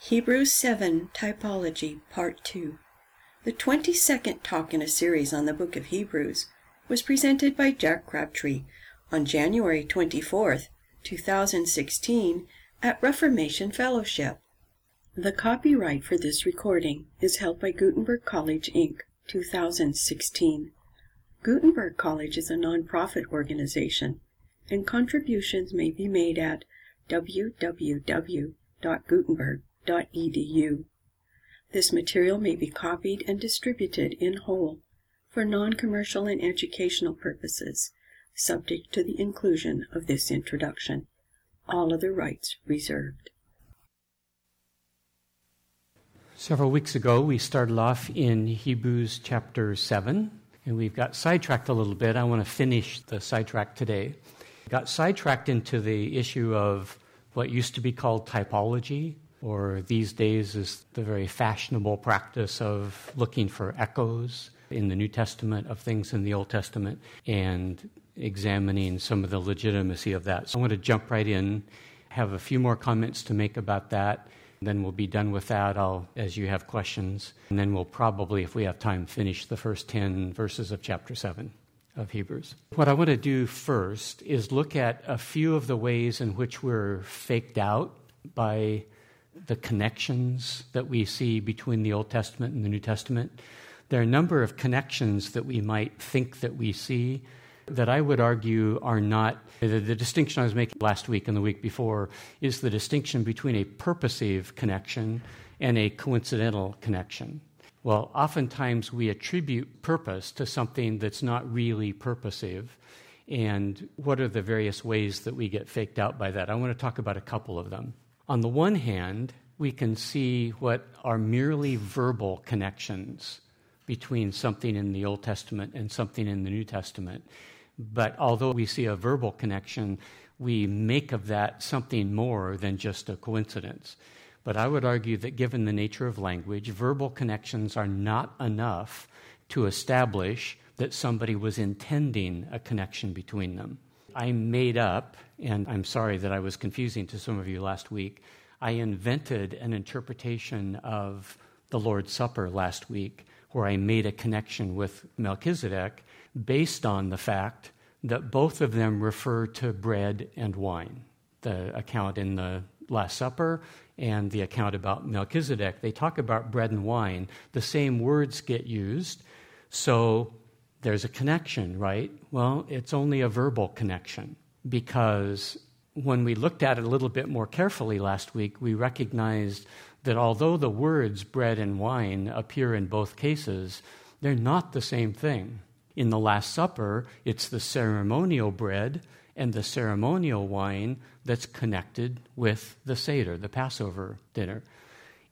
Hebrews 7 Typology Part 2 The 22nd talk in a series on the book of Hebrews was presented by Jack Crabtree on January 24th, 2016 at Reformation Fellowship. The copyright for this recording is held by Gutenberg College Inc. 2016. Gutenberg College is a non-profit organization and contributions may be made at www.gutenberg.com This material may be copied and distributed in whole for non-commercial and educational purposes, subject to the inclusion of this introduction. All other rights reserved. Several weeks ago, we started off in Hebrews chapter 7, and we've got sidetracked a little bit. I want to finish the sidetrack today. Got sidetracked into the issue of what used to be called typology, or these days is the very fashionable practice of looking for echoes in the New Testament of things in the Old Testament and examining some of the legitimacy of that. So I want to jump right in, have a few more comments to make about that. Then we'll be done with that. I'll, as you have questions, and then we'll probably, if we have time, finish the first 10 verses of chapter 7 of Hebrews. What I want to do first is look at a few of the ways in which we're faked out by the connections that we see between the Old Testament and the New Testament. There are a number of connections that we might think that we see that I would argue are not. The, the, distinction I was making last week and the week before is the distinction between a purposive connection and a coincidental connection. Well, oftentimes we attribute purpose to something that's not really purposive. And what are the various ways that we get faked out by that? I want to talk about a couple of them. On the one hand, we can see what are merely verbal connections between something in the Old Testament and something in the New Testament. But although we see a verbal connection, we make of that something more than just a coincidence. But I would argue that given the nature of language, verbal connections are not enough to establish that somebody was intending a connection between them. I made up, and I'm sorry that I was confusing to some of you last week. I invented an interpretation of the Lord's Supper last week where I made a connection with Melchizedek based on the fact that both of them refer to bread and wine. The account in the Last Supper and the account about Melchizedek, they talk about bread and wine. The same words get used. So there's a connection, right? Well, it's only a verbal connection because when we looked at it a little bit more carefully last week, we recognized that although the words bread and wine appear in both cases, they're not the same thing. In the Last Supper, it's the ceremonial bread and the ceremonial wine that's connected with the Seder, the Passover dinner.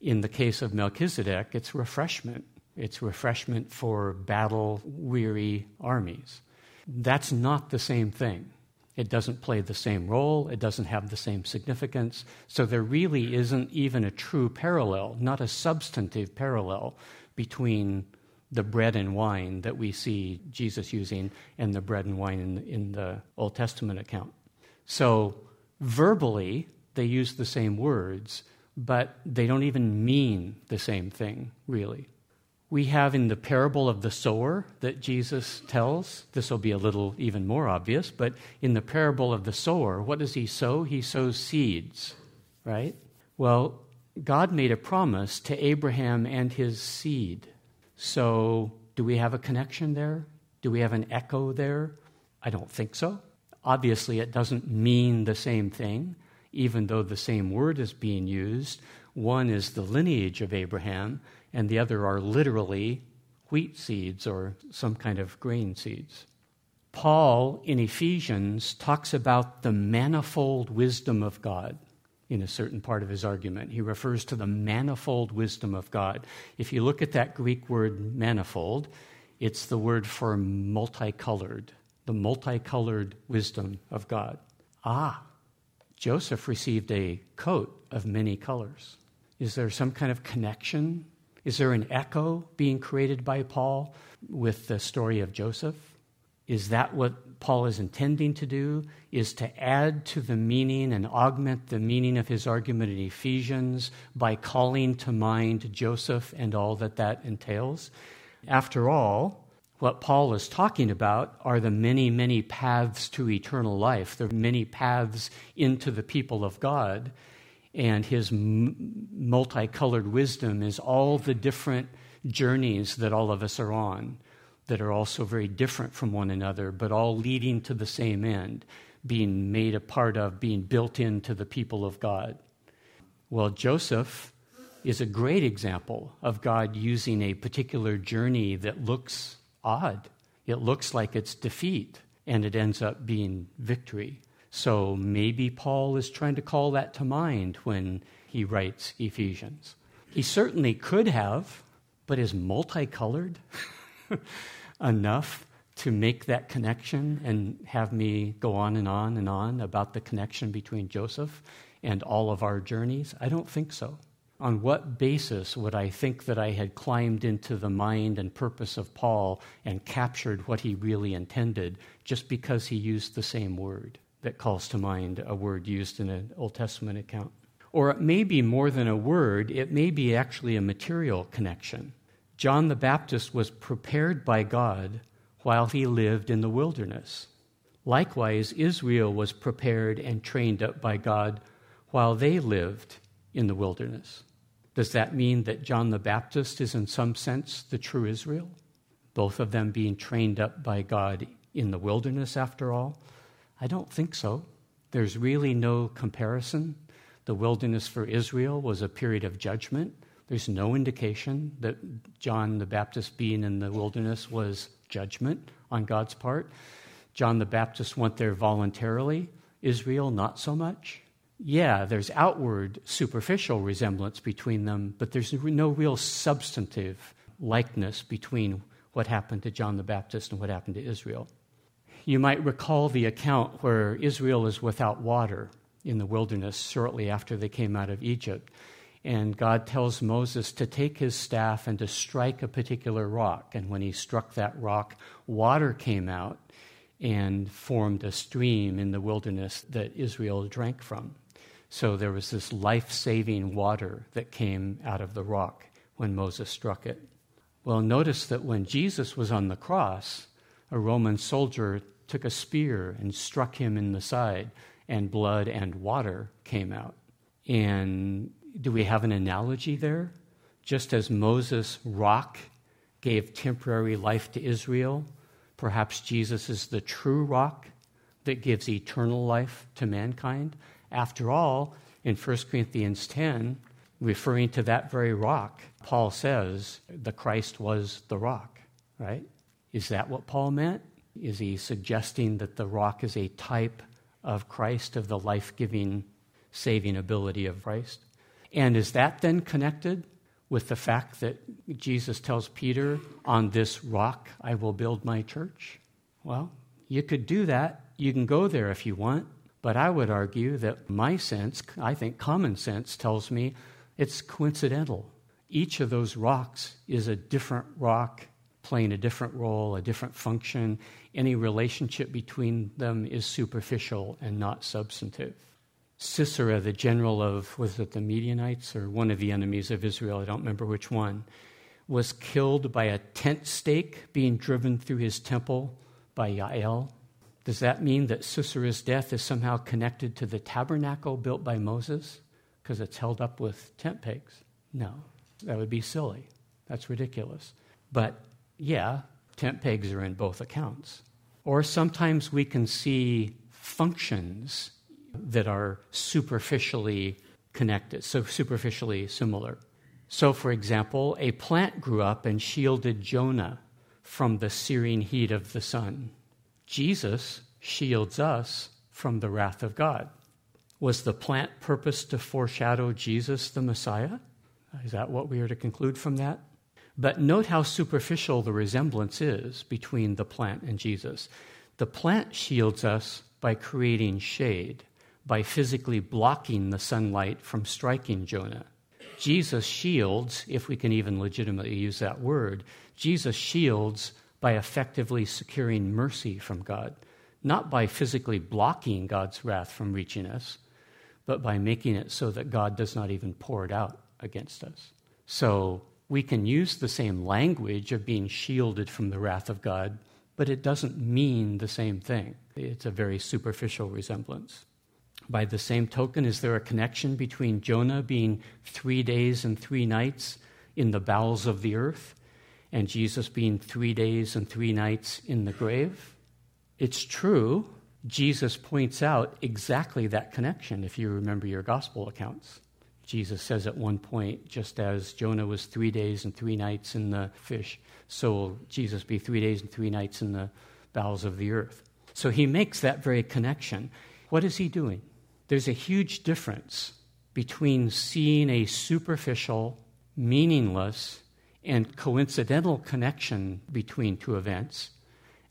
In the case of Melchizedek, it's refreshment it's refreshment for battle weary armies. That's not the same thing. It doesn't play the same role, it doesn't have the same significance. So there really isn't even a true parallel, not a substantive parallel between the bread and wine that we see Jesus using and the bread and wine in, in the Old Testament account. So verbally, they use the same words, but they don't even mean the same thing, really we have in the parable of the sower that Jesus tells, this will be a little even more obvious, but in the parable of the sower, what does he sow? He sows seeds, right? Well, God made a promise to Abraham and his seed. So, do we have a connection there? Do we have an echo there? I don't think so. Obviously, it doesn't mean the same thing, even though the same word is being used. One is the lineage of Abraham, and the other are literally wheat seeds or some kind of grain seeds. Paul in Ephesians talks about the manifold wisdom of God in a certain part of his argument. He refers to the manifold wisdom of God. If you look at that Greek word manifold, it's the word for multicolored, the multicolored wisdom of God. Ah, Joseph received a coat of many colors. Is there some kind of connection is there an echo being created by Paul with the story of Joseph? Is that what Paul is intending to do? Is to add to the meaning and augment the meaning of his argument in Ephesians by calling to mind Joseph and all that that entails? After all, what Paul is talking about are the many, many paths to eternal life, the many paths into the people of God. And his m- multicolored wisdom is all the different journeys that all of us are on that are also very different from one another, but all leading to the same end, being made a part of, being built into the people of God. Well, Joseph is a great example of God using a particular journey that looks odd. It looks like it's defeat, and it ends up being victory. So maybe Paul is trying to call that to mind when he writes Ephesians. He certainly could have, but is multicolored. enough to make that connection and have me go on and on and on about the connection between Joseph and all of our journeys? I don't think so. On what basis would I think that I had climbed into the mind and purpose of Paul and captured what he really intended just because he used the same word that calls to mind a word used in an Old Testament account? Or it may be more than a word, it may be actually a material connection. John the Baptist was prepared by God while he lived in the wilderness. Likewise, Israel was prepared and trained up by God while they lived in the wilderness. Does that mean that John the Baptist is, in some sense, the true Israel? Both of them being trained up by God in the wilderness, after all? I don't think so. There's really no comparison. The wilderness for Israel was a period of judgment there's no indication that John the Baptist being in the wilderness was judgment on God's part. John the Baptist went there voluntarily, Israel, not so much. Yeah, there's outward, superficial resemblance between them, but there's no real substantive likeness between what happened to John the Baptist and what happened to Israel. You might recall the account where Israel is without water in the wilderness shortly after they came out of Egypt and God tells Moses to take his staff and to strike a particular rock. And when he struck that rock, water came out and formed a stream in the wilderness that Israel drank from. So there was this life saving water that came out of the rock when Moses struck it. Well, notice that when Jesus was on the cross, a Roman soldier took a spear and struck him in the side, and blood and water came out. And do we have an analogy there? Just as Moses' rock gave temporary life to Israel, perhaps Jesus is the true rock that gives eternal life to mankind. After all, in 1 Corinthians 10, referring to that very rock, Paul says the Christ was the rock, right? Is that what Paul meant? Is he suggesting that the rock is a type of Christ, of the life giving, saving ability of Christ? And is that then connected with the fact that Jesus tells Peter, On this rock I will build my church? Well, you could do that. You can go there if you want. But I would argue that my sense, I think common sense, tells me it's coincidental. Each of those rocks is a different rock playing a different role, a different function. Any relationship between them is superficial and not substantive. Sisera, the general of, was it the Midianites or one of the enemies of Israel? I don't remember which one, was killed by a tent stake being driven through his temple by Yael. Does that mean that Sisera's death is somehow connected to the tabernacle built by Moses because it's held up with tent pegs? No, that would be silly. That's ridiculous. But yeah, tent pegs are in both accounts. Or sometimes we can see functions that are superficially connected, so superficially similar. So, for example, a plant grew up and shielded Jonah from the searing heat of the sun. Jesus shields us from the wrath of God. Was the plant purposed to foreshadow Jesus, the Messiah? Is that what we are to conclude from that? But note how superficial the resemblance is between the plant and Jesus. The plant shields us by creating shade by physically blocking the sunlight from striking Jonah. Jesus shields, if we can even legitimately use that word, Jesus shields by effectively securing mercy from God, not by physically blocking God's wrath from reaching us, but by making it so that God does not even pour it out against us. So we can use the same language of being shielded from the wrath of God, but it doesn't mean the same thing. It's a very superficial resemblance. By the same token, is there a connection between Jonah being three days and three nights in the bowels of the earth and Jesus being three days and three nights in the grave? It's true. Jesus points out exactly that connection if you remember your gospel accounts. Jesus says at one point, just as Jonah was three days and three nights in the fish, so will Jesus be three days and three nights in the bowels of the earth. So he makes that very connection. What is he doing? There's a huge difference between seeing a superficial, meaningless, and coincidental connection between two events.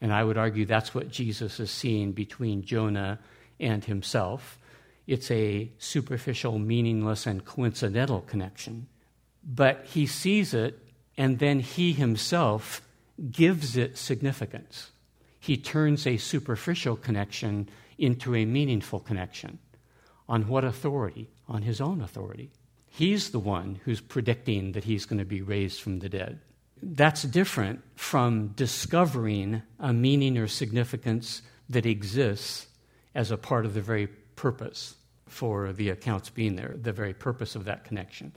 And I would argue that's what Jesus is seeing between Jonah and himself. It's a superficial, meaningless, and coincidental connection. But he sees it, and then he himself gives it significance. He turns a superficial connection into a meaningful connection. On what authority? On his own authority. He's the one who's predicting that he's going to be raised from the dead. That's different from discovering a meaning or significance that exists as a part of the very purpose for the accounts being there, the very purpose of that connection.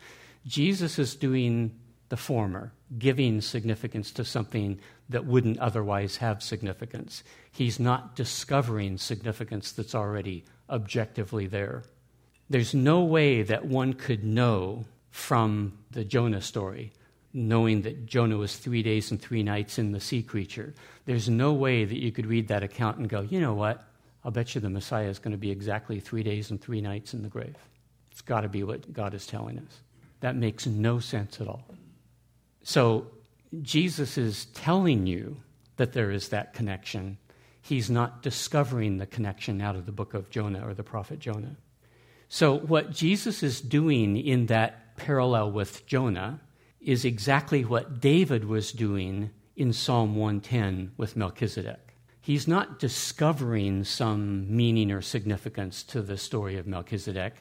Jesus is doing the former, giving significance to something that wouldn't otherwise have significance. He's not discovering significance that's already objectively there. There's no way that one could know from the Jonah story, knowing that Jonah was three days and three nights in the sea creature. There's no way that you could read that account and go, you know what? I'll bet you the Messiah is going to be exactly three days and three nights in the grave. It's got to be what God is telling us. That makes no sense at all. So, Jesus is telling you that there is that connection he's not discovering the connection out of the book of Jonah or the prophet Jonah. So, what Jesus is doing in that parallel with Jonah is exactly what David was doing in Psalm 110 with Melchizedek. He's not discovering some meaning or significance to the story of Melchizedek.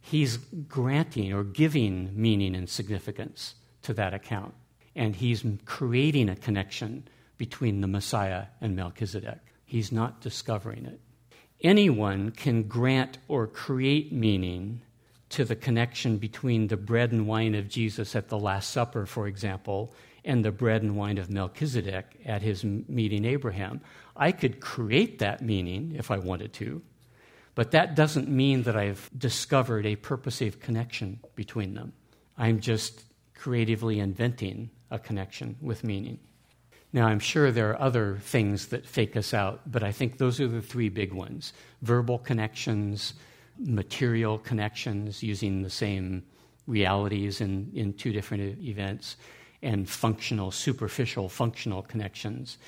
He's granting or giving meaning and significance to that account. And he's creating a connection between the Messiah and Melchizedek. He's not discovering it. Anyone can grant or create meaning to the connection between the bread and wine of Jesus at the Last Supper, for example, and the bread and wine of Melchizedek at his meeting Abraham. I could create that meaning if I wanted to, but that doesn't mean that I've discovered a purposive connection between them. I'm just creatively inventing a connection with meaning. Now, I'm sure there are other things that fake us out, but I think those are the three big ones verbal connections, material connections using the same realities in, in two different events, and functional, superficial, functional connections.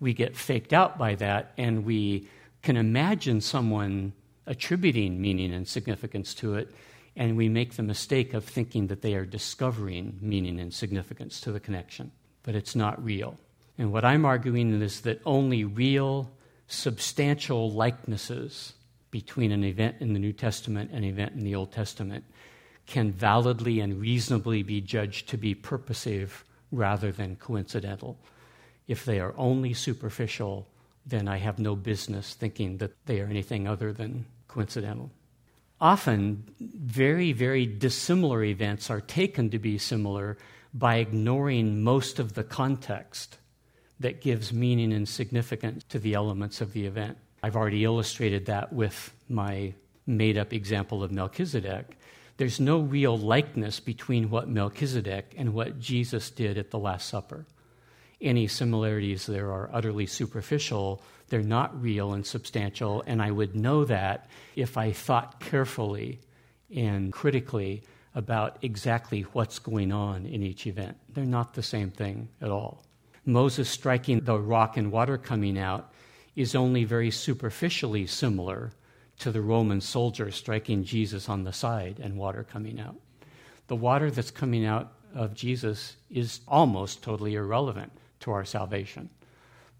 We get faked out by that, and we can imagine someone attributing meaning and significance to it, and we make the mistake of thinking that they are discovering meaning and significance to the connection, but it's not real. And what I'm arguing is that only real, substantial likenesses between an event in the New Testament and an event in the Old Testament can validly and reasonably be judged to be purposive rather than coincidental. If they are only superficial, then I have no business thinking that they are anything other than coincidental. Often, very, very dissimilar events are taken to be similar by ignoring most of the context that gives meaning and significance to the elements of the event. I've already illustrated that with my made up example of Melchizedek. There's no real likeness between what Melchizedek and what Jesus did at the Last Supper. Any similarities there are utterly superficial, they're not real and substantial, and I would know that if I thought carefully and critically about exactly what's going on in each event. They're not the same thing at all. Moses striking the rock and water coming out is only very superficially similar to the Roman soldier striking Jesus on the side and water coming out. The water that's coming out of Jesus is almost totally irrelevant to our salvation.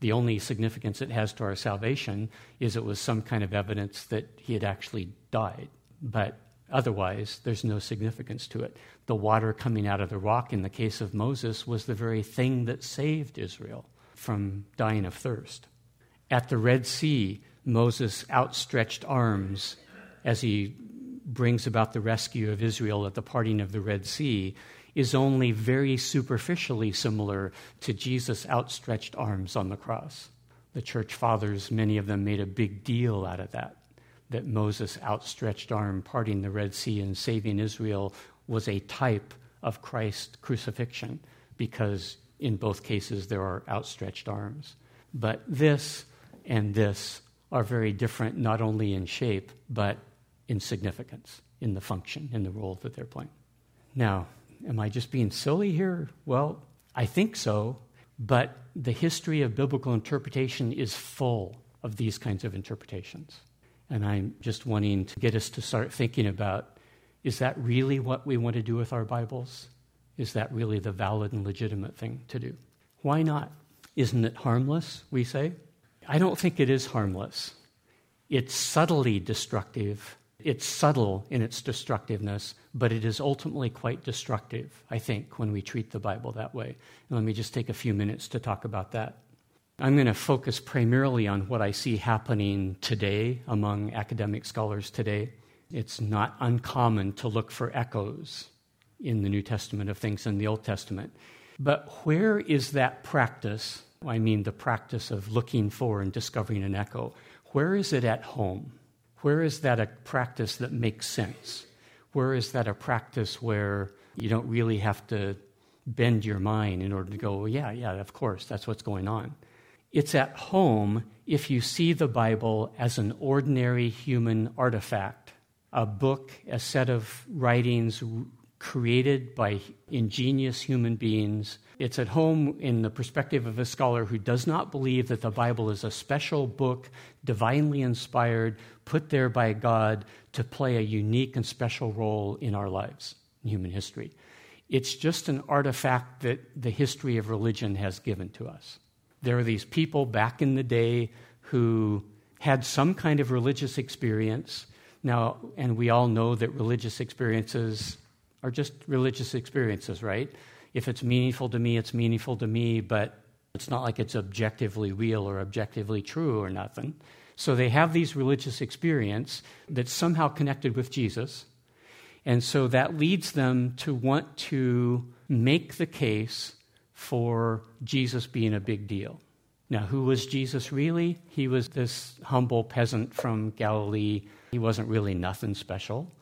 The only significance it has to our salvation is it was some kind of evidence that he had actually died. But otherwise, there's no significance to it. The water coming out of the rock in the case of Moses was the very thing that saved Israel from dying of thirst. At the Red Sea, Moses' outstretched arms as he brings about the rescue of Israel at the parting of the Red Sea is only very superficially similar to Jesus' outstretched arms on the cross. The church fathers, many of them, made a big deal out of that, that Moses' outstretched arm parting the Red Sea and saving Israel was a type of Christ's crucifixion, because in both cases there are outstretched arms. But this and this are very different, not only in shape, but in significance, in the function, in the role that they're playing. Now, am I just being silly here? Well, I think so, but the history of biblical interpretation is full of these kinds of interpretations. And I'm just wanting to get us to start thinking about is that really what we want to do with our Bibles? Is that really the valid and legitimate thing to do? Why not? Isn't it harmless, we say? I don't think it is harmless. It's subtly destructive it's subtle in its destructiveness, but it is ultimately quite destructive, I think, when we treat the Bible that way. And let me just take a few minutes to talk about that. I'm going to focus primarily on what I see happening today among academic scholars today. It's not uncommon to look for echoes in the New Testament of things in the Old Testament. But where is that practice? I mean, the practice of looking for and discovering an echo. Where is it at home? Where is that a practice that makes sense? Where is that a practice where you don't really have to bend your mind in order to go, yeah, yeah, of course, that's what's going on? It's at home if you see the Bible as an ordinary human artifact, a book, a set of writings created by ingenious human beings. It's at home in the perspective of a scholar who does not believe that the Bible is a special book, divinely inspired, put there by God to play a unique and special role in our lives, in human history. It's just an artifact that the history of religion has given to us. There are these people back in the day who had some kind of religious experience. Now, and we all know that religious experiences are just religious experiences, right? If it's meaningful to me, it's meaningful to me, but it's not like it's objectively real or objectively true or nothing. So they have these religious experience that's somehow connected with Jesus. And so that leads them to want to make the case for Jesus being a big deal. Now, who was Jesus really? He was this humble peasant from Galilee. He wasn't really nothing special.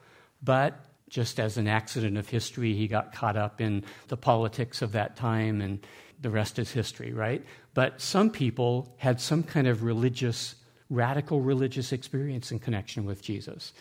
But just as an accident of history, he got caught up in the politics of that time, and the rest is history, right? But some people had some kind of religious, radical religious experience in connection with Jesus.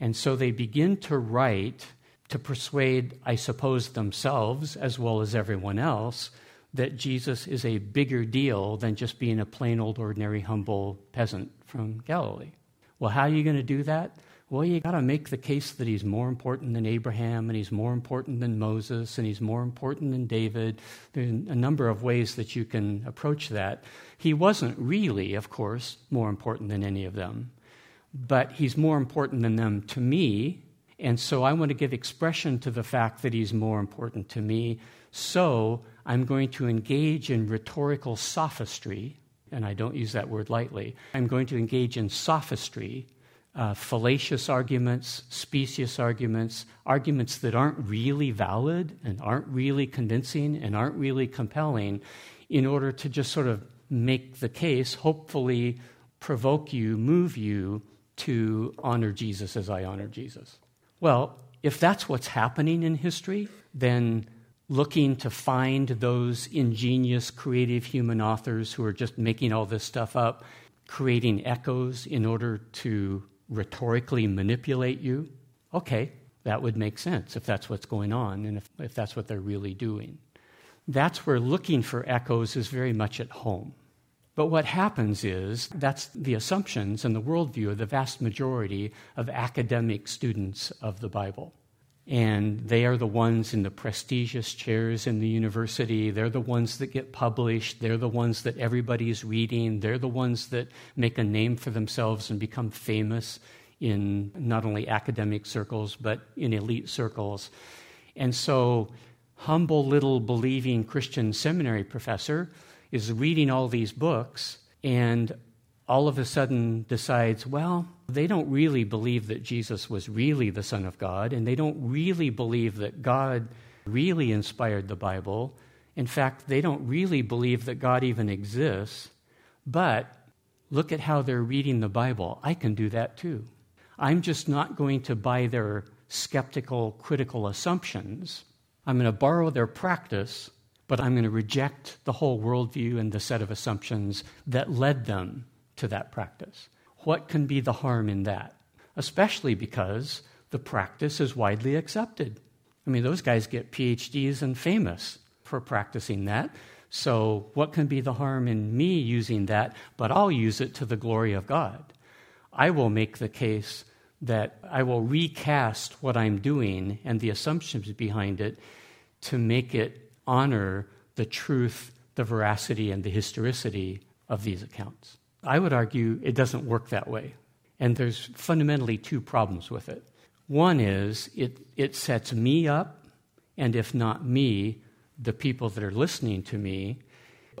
And so they begin to write to persuade, I suppose, themselves as well as everyone else that Jesus is a bigger deal than just being a plain old ordinary humble peasant from Galilee. Well, how are you going to do that? Well, you got to make the case that he's more important than Abraham and he's more important than Moses and he's more important than David. There's a number of ways that you can approach that. He wasn't really, of course, more important than any of them, but he's more important than them to me. And so I want to give expression to the fact that he's more important to me. So I'm going to engage in rhetorical sophistry, and I don't use that word lightly. I'm going to engage in sophistry uh, fallacious arguments, specious arguments, arguments that aren't really valid and aren't really convincing and aren't really compelling, in order to just sort of make the case, hopefully provoke you, move you to honor Jesus as I honor Jesus. Well, if that's what's happening in history, then looking to find those ingenious, creative human authors who are just making all this stuff up, creating echoes in order to rhetorically manipulate you, okay, that would make sense if that's what's going on and if, if that's what they're really doing. That's where looking for echoes is very much at home. But what happens is that's the assumptions and the worldview of the vast majority of academic students of the Bible. And they are the ones in the prestigious chairs in the university. They're the ones that get published. They're the ones that everybody's reading. They're the ones that make a name for themselves and become famous in not only academic circles, but in elite circles. And so, humble little believing Christian seminary professor is reading all these books and all of a sudden decides, well, they don't really believe that Jesus was really the Son of God, and they don't really believe that God really inspired the Bible. In fact, they don't really believe that God even exists. But look at how they're reading the Bible. I can do that too. I'm just not going to buy their skeptical, critical assumptions. I'm going to borrow their practice, but I'm going to reject the whole worldview and the set of assumptions that led them to that practice. What can be the harm in that? Especially because the practice is widely accepted. I mean, those guys get PhDs and famous for practicing that. So, what can be the harm in me using that? But I'll use it to the glory of God. I will make the case that I will recast what I'm doing and the assumptions behind it to make it honor the truth, the veracity, and the historicity of these accounts. I would argue it doesn't work that way. And there's fundamentally two problems with it. One is it, it sets me up, and if not me, the people that are listening to me,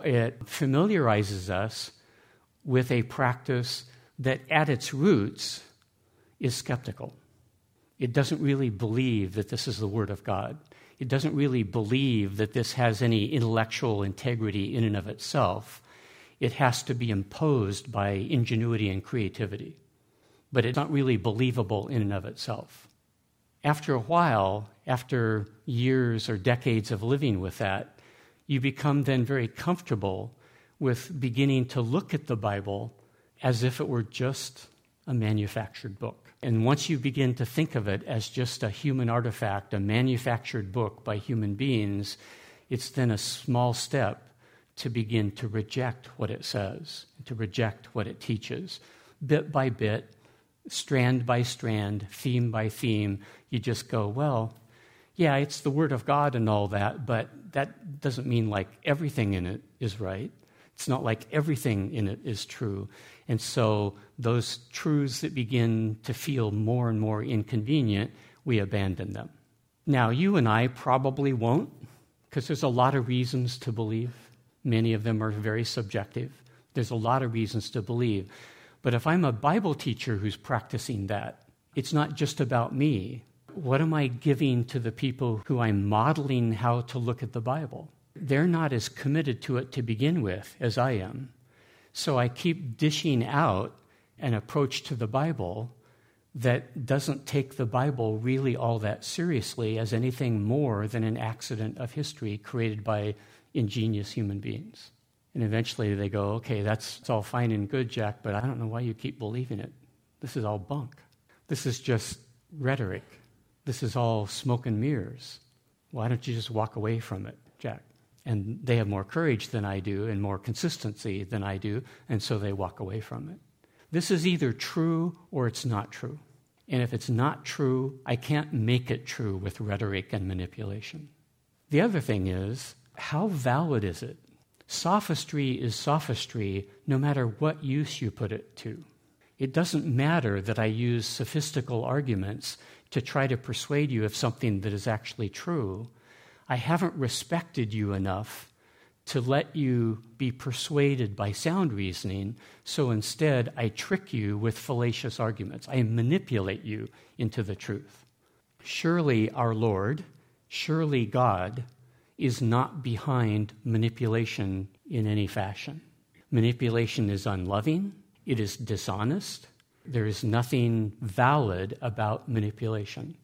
it familiarizes us with a practice that at its roots is skeptical. It doesn't really believe that this is the Word of God. It doesn't really believe that this has any intellectual integrity in and of itself it has to be imposed by ingenuity and creativity. But it's not really believable in and of itself. After a while, after years or decades of living with that, you become then very comfortable with beginning to look at the Bible as if it were just a manufactured book. And once you begin to think of it as just a human artifact, a manufactured book by human beings, it's then a small step to begin to reject what it says, to reject what it teaches. Bit by bit, strand by strand, theme by theme, you just go, well, yeah, it's the Word of God and all that, but that doesn't mean like everything in it is right. It's not like everything in it is true. And so those truths that begin to feel more and more inconvenient, we abandon them. Now, you and I probably won't, because there's a lot of reasons to believe. Many of them are very subjective. There's a lot of reasons to believe. But if I'm a Bible teacher who's practicing that, it's not just about me. What am I giving to the people who I'm modeling how to look at the Bible? They're not as committed to it to begin with as I am. So I keep dishing out an approach to the Bible that doesn't take the Bible really all that seriously as anything more than an accident of history created by ingenious human beings. And eventually they go, okay, that's all fine and good, Jack, but I don't know why you keep believing it. This is all bunk. This is just rhetoric. This is all smoke and mirrors. Why don't you just walk away from it, Jack? And they have more courage than I do and more consistency than I do, and so they walk away from it. This is either true or it's not true. And if it's not true, I can't make it true with rhetoric and manipulation. The other thing is, how valid is it? Sophistry is sophistry no matter what use you put it to. It doesn't matter that I use sophistical arguments to try to persuade you of something that is actually true. I haven't respected you enough to let you be persuaded by sound reasoning, so instead I trick you with fallacious arguments. I manipulate you into the truth. Surely our Lord, surely God, is not behind manipulation in any fashion. Manipulation is unloving, it is dishonest. There is nothing valid about manipulation.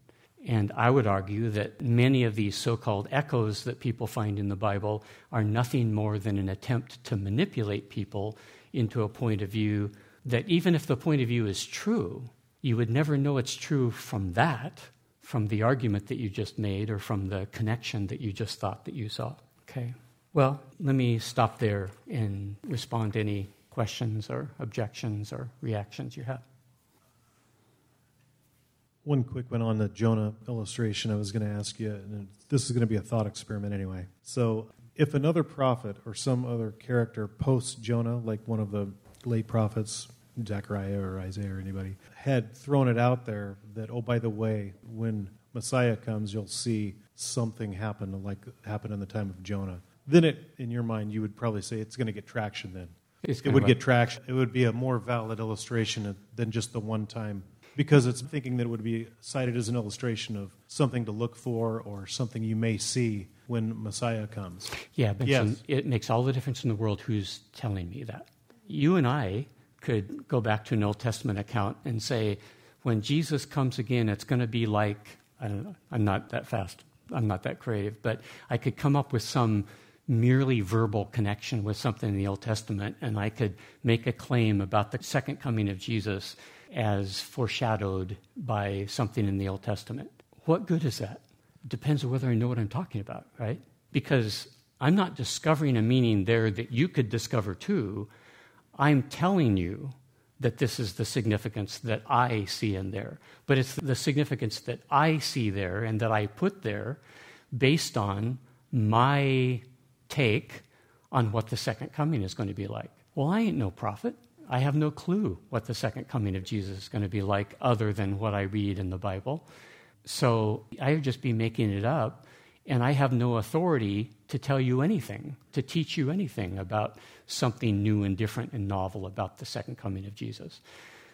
And I would argue that many of these so called echoes that people find in the Bible are nothing more than an attempt to manipulate people into a point of view that even if the point of view is true, you would never know it's true from that from the argument that you just made or from the connection that you just thought that you saw. Okay. Well, let me stop there and respond to any questions or objections or reactions you have. One quick one on the Jonah illustration I was going to ask you, and this is going to be a thought experiment anyway. So, if another prophet or some other character posts Jonah, like one of the late prophets, Zechariah or Isaiah or anybody, had thrown it out there that, oh, by the way, when Messiah comes, you'll see something happen like happened in the time of Jonah. Then, it, in your mind, you would probably say it's going to get traction then. It's It would what? get traction. It would be a more valid illustration than just the one time. Because it's thinking that it would be cited as an illustration of something to look for or something you may see when Messiah comes. Yeah, Benson, Yes. it makes all the difference in the world who's telling me that. You and I could go back to an Old Testament account and say, when Jesus comes again, it's going to be like, I don't know, I'm not that fast, I'm not that creative, but I could come up with some merely verbal connection with something in the Old Testament, and I could make a claim about the second coming of Jesus as foreshadowed by something in the Old Testament. What good is that? Depends on whether I know what I'm talking about, right? Because I'm not discovering a meaning there that you could discover too. I'm telling you that this is the significance that I see in there. But it's the significance that I see there and that I put there based on my take on what the second coming is going to be like. Well, I ain't no prophet. I have no clue what the second coming of Jesus is going to be like other than what I read in the Bible. So I would just be making it up, and I have no authority to tell you anything, to teach you anything about something new and different and novel about the second coming of Jesus.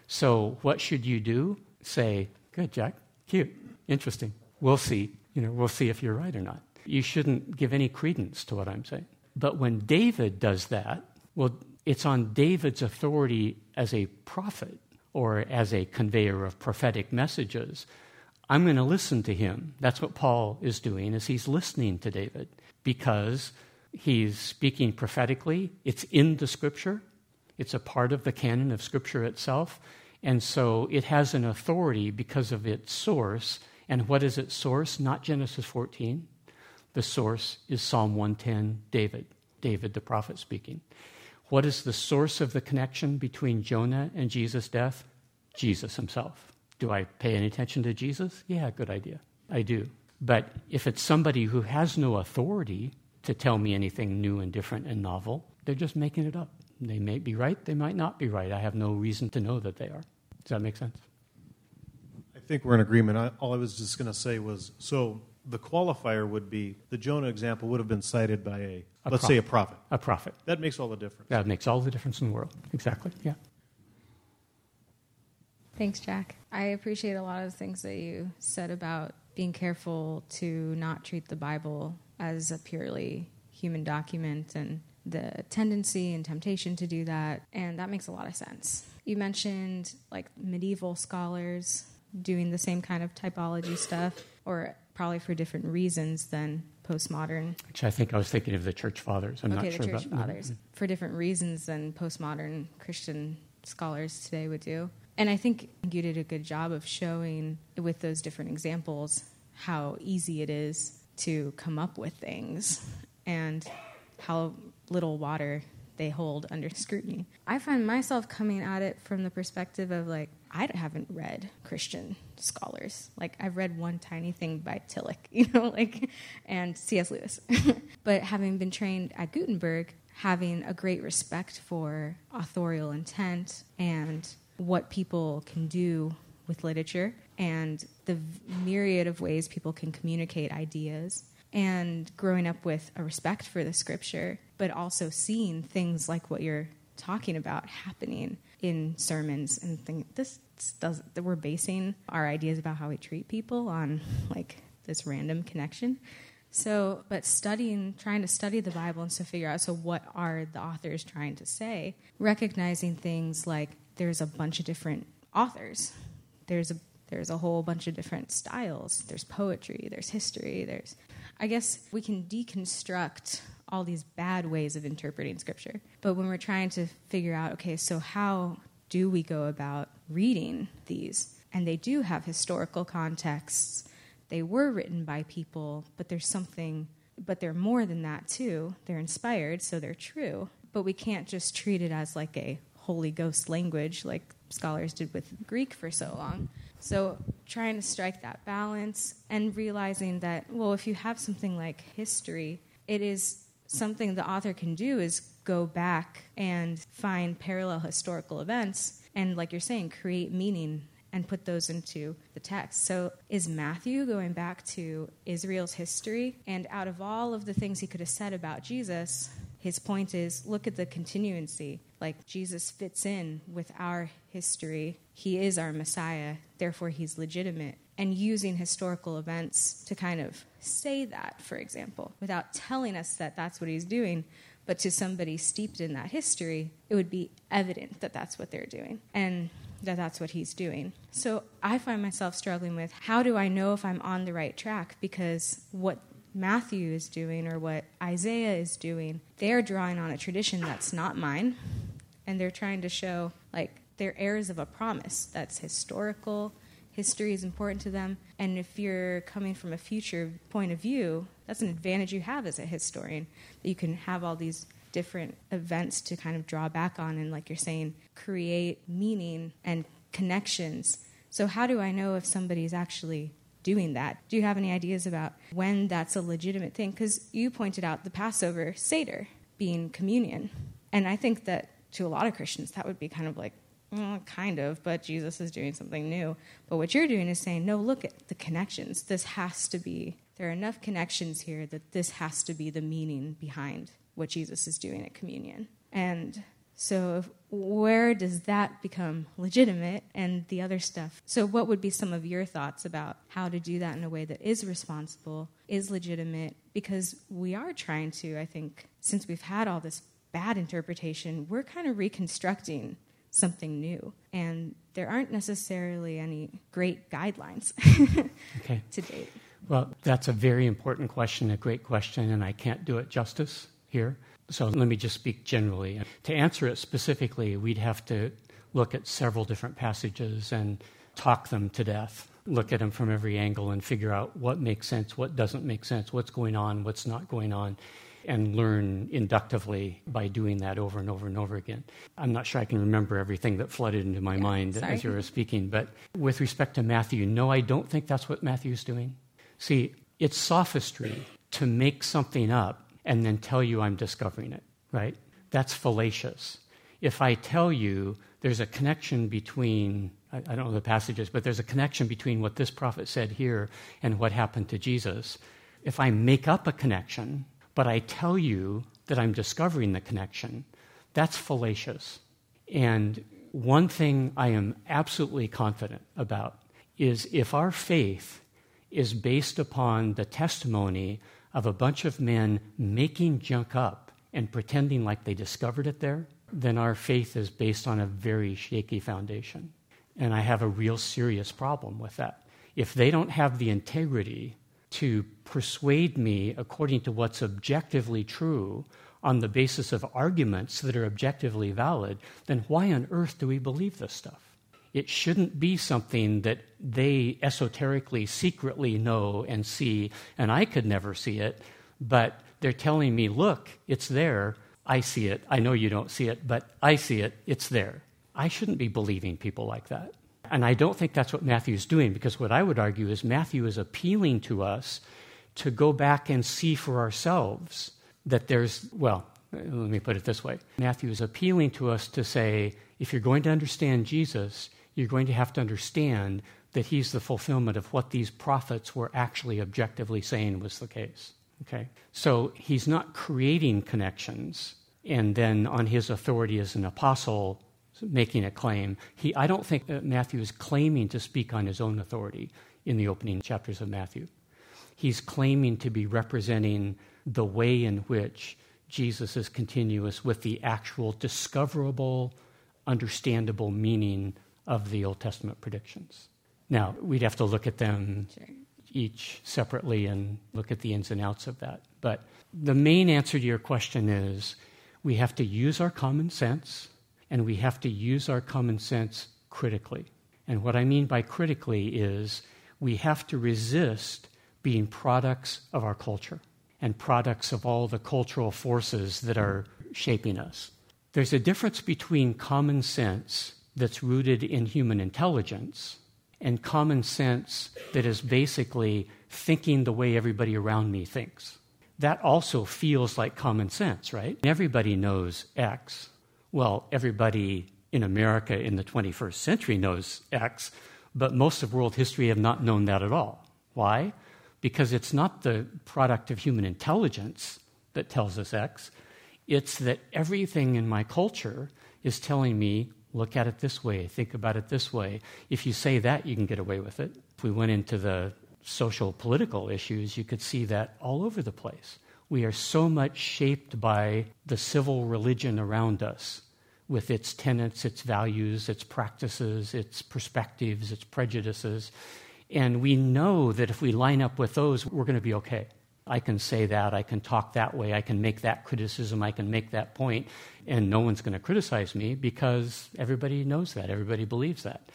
So what should you do? Say, good, Jack, cute, interesting. We'll see. You know, we'll see if you're right or not. You shouldn't give any credence to what I'm saying. But when David does that, well, it's on David's authority as a prophet or as a conveyor of prophetic messages. I'm going to listen to him. That's what Paul is doing is he's listening to David because he's speaking prophetically. It's in the scripture. It's a part of the canon of scripture itself. And so it has an authority because of its source. And what is its source? Not Genesis 14. The source is Psalm 110, David, David the prophet speaking. What is the source of the connection between Jonah and Jesus' death? Jesus himself. Do I pay any attention to Jesus? Yeah, good idea. I do. But if it's somebody who has no authority to tell me anything new and different and novel, they're just making it up. They may be right, they might not be right. I have no reason to know that they are. Does that make sense? I think we're in agreement. I, all I was just going to say was so the qualifier would be the Jonah example would have been cited by a, A let's say a prophet. A prophet. That makes all the difference. That makes all the difference in the world. Exactly. Yeah. Thanks, Jack. I appreciate a lot of the things that you said about being careful to not treat the Bible as a purely human document and the tendency and temptation to do that. And that makes a lot of sense. You mentioned like medieval scholars doing the same kind of typology stuff, or probably for different reasons than postmodern Which I think I was thinking of the church fathers. I'm okay, not sure the church about fathers mm-hmm. for different reasons than postmodern Christian scholars today would do. And I think you did a good job of showing with those different examples how easy it is to come up with things and how little water they hold under scrutiny. I find myself coming at it from the perspective of like, I haven't read Christian scholars. Like, I've read one tiny thing by Tillich, you know, like, and C.S. Lewis. but having been trained at Gutenberg, having a great respect for authorial intent and what people can do with literature and the myriad of ways people can communicate ideas and growing up with a respect for the scripture, but also seeing things like what you're talking about happening in sermons and think this does that we're basing our ideas about how we treat people on like this random connection. So, but studying, trying to study the Bible and to figure out so what are the authors trying to say, recognizing things like there's a bunch of different authors. There's a there's a whole bunch of different styles. There's poetry, there's history, there's I guess we can deconstruct all these bad ways of interpreting scripture. But when we're trying to figure out, okay, so how do we go about reading these? And they do have historical contexts. They were written by people, but there's something, but they're more than that too. They're inspired, so they're true. But we can't just treat it as like a Holy Ghost language like scholars did with Greek for so long. So, trying to strike that balance and realizing that, well, if you have something like history, it is something the author can do is go back and find parallel historical events and, like you're saying, create meaning and put those into the text. So, is Matthew going back to Israel's history? And out of all of the things he could have said about Jesus, his point is look at the continuancy. Like Jesus fits in with our history. He is our Messiah, therefore, he's legitimate. And using historical events to kind of say that, for example, without telling us that that's what he's doing, but to somebody steeped in that history, it would be evident that that's what they're doing. And that that's what he's doing. So I find myself struggling with how do I know if I'm on the right track? Because what Matthew is doing or what Isaiah is doing, they're drawing on a tradition that's not mine. And they're trying to show, like, they're heirs of a promise that's historical. History is important to them. And if you're coming from a future point of view, that's an advantage you have as a historian, that you can have all these different events to kind of draw back on and, like you're saying, create meaning and connections. So, how do I know if somebody's actually doing that? Do you have any ideas about when that's a legitimate thing? Because you pointed out the Passover Seder being communion. And I think that to a lot of Christians, that would be kind of like, mm, kind of, but Jesus is doing something new. But what you're doing is saying, no, look at the connections. This has to be, there are enough connections here that this has to be the meaning behind what Jesus is doing at communion. And so, if, where does that become legitimate and the other stuff? So, what would be some of your thoughts about how to do that in a way that is responsible, is legitimate? Because we are trying to, I think, since we've had all this bad interpretation, we're kind of reconstructing something new. And there aren't necessarily any great guidelines okay. to date. Well, that's a very important question, a great question, and I can't do it justice here. So let me just speak generally. To answer it specifically, we'd have to look at several different passages and talk them to death, look at them from every angle and figure out what makes sense, what doesn't make sense, what's going on, what's not going on, and learn inductively by doing that over and over and over again. I'm not sure I can remember everything that flooded into my yeah, mind sorry. as you were speaking, but with respect to Matthew, no, I don't think that's what Matthew's doing. See, it's sophistry to make something up and then tell you I'm discovering it, right? That's fallacious. If I tell you there's a connection between, I, I don't know the passages, but there's a connection between what this prophet said here and what happened to Jesus, if I make up a connection, but I tell you that I'm discovering the connection, that's fallacious. And one thing I am absolutely confident about is if our faith is based upon the testimony of a bunch of men making junk up and pretending like they discovered it there, then our faith is based on a very shaky foundation. And I have a real serious problem with that. If they don't have the integrity to persuade me according to what's objectively true on the basis of arguments that are objectively valid, then why on earth do we believe this stuff? It shouldn't be something that they esoterically, secretly know and see, and I could never see it, but they're telling me, look, it's there. I see it. I know you don't see it, but I see it. It's there. I shouldn't be believing people like that. And I don't think that's what Matthew is doing, because what I would argue is Matthew is appealing to us to go back and see for ourselves that there's, well, let me put it this way Matthew is appealing to us to say, if you're going to understand Jesus, you're going to have to understand that he's the fulfillment of what these prophets were actually objectively saying was the case. Okay? So he's not creating connections and then on his authority as an apostle making a claim. He, I don't think that Matthew is claiming to speak on his own authority in the opening chapters of Matthew. He's claiming to be representing the way in which Jesus is continuous with the actual discoverable, understandable meaning of the Old Testament predictions. Now, we'd have to look at them sure. each separately and look at the ins and outs of that. But the main answer to your question is we have to use our common sense and we have to use our common sense critically. And what I mean by critically is we have to resist being products of our culture and products of all the cultural forces that are shaping us. There's a difference between common sense that's rooted in human intelligence and common sense that is basically thinking the way everybody around me thinks. That also feels like common sense, right? Everybody knows X. Well, everybody in America in the 21st century knows X, but most of world history have not known that at all. Why? Because it's not the product of human intelligence that tells us X, it's that everything in my culture is telling me look at it this way, think about it this way. If you say that, you can get away with it. If we went into the social political issues, you could see that all over the place. We are so much shaped by the civil religion around us with its tenets, its values, its practices, its perspectives, its prejudices. And we know that if we line up with those, we're going to be okay. I can say that, I can talk that way, I can make that criticism, I can make that point, and no one's going to criticize me because everybody knows that, everybody believes that.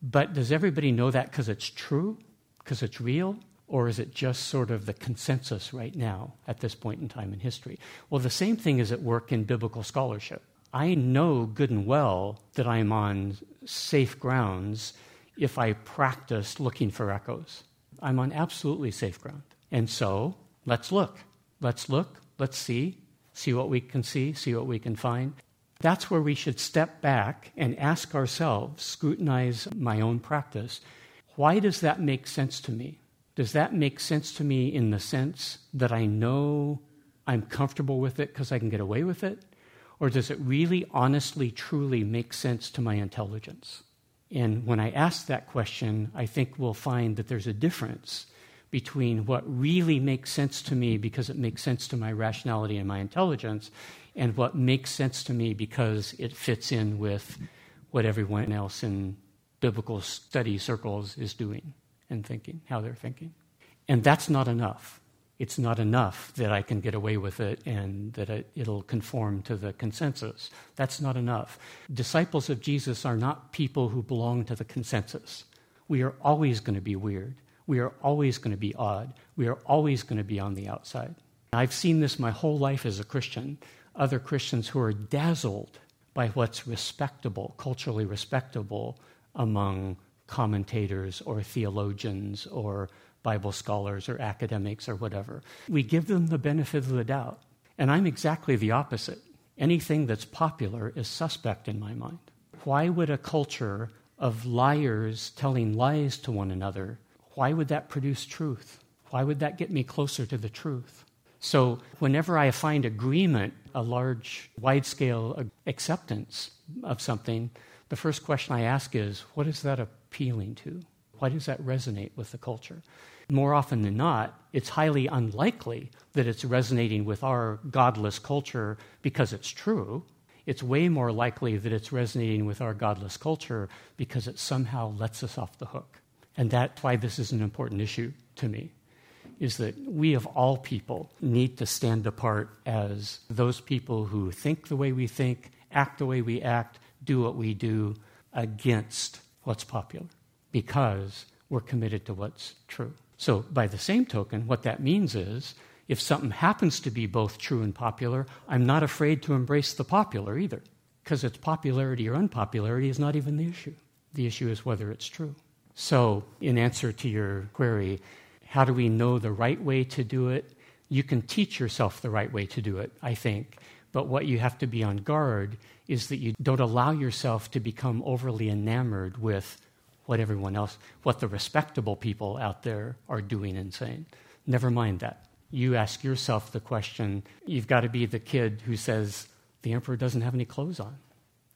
But does everybody know that because it's true, because it's real, or is it just sort of the consensus right now at this point in time in history? Well, the same thing is at work in biblical scholarship. I know good and well that I'm on safe grounds if I practice looking for echoes. I'm on absolutely safe ground. And so let's look. Let's look. Let's see. See what we can see. See what we can find. That's where we should step back and ask ourselves, scrutinize my own practice. Why does that make sense to me? Does that make sense to me in the sense that I know I'm comfortable with it because I can get away with it? Or does it really, honestly, truly make sense to my intelligence? And when I ask that question, I think we'll find that there's a difference between what really makes sense to me because it makes sense to my rationality and my intelligence and what makes sense to me because it fits in with what everyone else in biblical study circles is doing and thinking, how they're thinking. And that's not enough. It's not enough that I can get away with it and that it, will conform to the consensus. That's not enough. Disciples of Jesus are not people who belong to the consensus. We are always going to be weird we are always going to be odd. We are always going to be on the outside. I've seen this my whole life as a Christian. Other Christians who are dazzled by what's respectable, culturally respectable among commentators or theologians or Bible scholars or academics or whatever. We give them the benefit of the doubt. And I'm exactly the opposite. Anything that's popular is suspect in my mind. Why would a culture of liars telling lies to one another why would that produce truth? Why would that get me closer to the truth? So, whenever I find agreement, a large, wide scale acceptance of something, the first question I ask is, what is that appealing to? Why does that resonate with the culture? More often than not, it's highly unlikely that it's resonating with our godless culture because it's true. It's way more likely that it's resonating with our godless culture because it somehow lets us off the hook and that's why this is an important issue to me, is that we of all people need to stand apart as those people who think the way we think, act the way we act, do what we do against what's popular, because we're committed to what's true. So, by the same token, what that means is if something happens to be both true and popular, I'm not afraid to embrace the popular either, because its popularity or unpopularity is not even the issue. The issue is whether it's true. So, in answer to your query, how do we know the right way to do it? You can teach yourself the right way to do it, I think. But what you have to be on guard is that you don't allow yourself to become overly enamored with what everyone else, what the respectable people out there are doing and saying. Never mind that. You ask yourself the question you've got to be the kid who says, the emperor doesn't have any clothes on.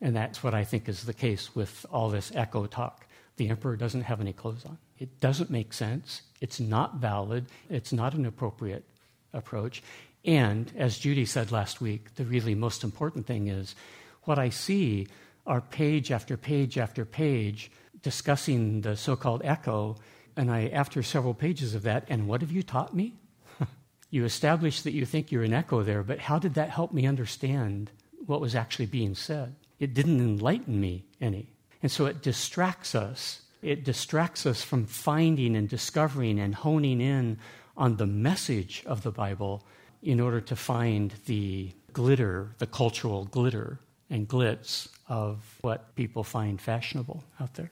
And that's what I think is the case with all this echo talk the emperor doesn't have any clothes on. It doesn't make sense. It's not valid. It's not an appropriate approach. And as Judy said last week, the really most important thing is what I see are page after page after page discussing the so called echo. And I, after several pages of that, and what have you taught me? you establish that you think you're an echo there, but how did that help me understand what was actually being said? It didn't enlighten me any. And so it distracts us. It distracts us from finding and discovering and honing in on the message of the Bible in order to find the glitter, the cultural glitter and glitz of what people find fashionable out there.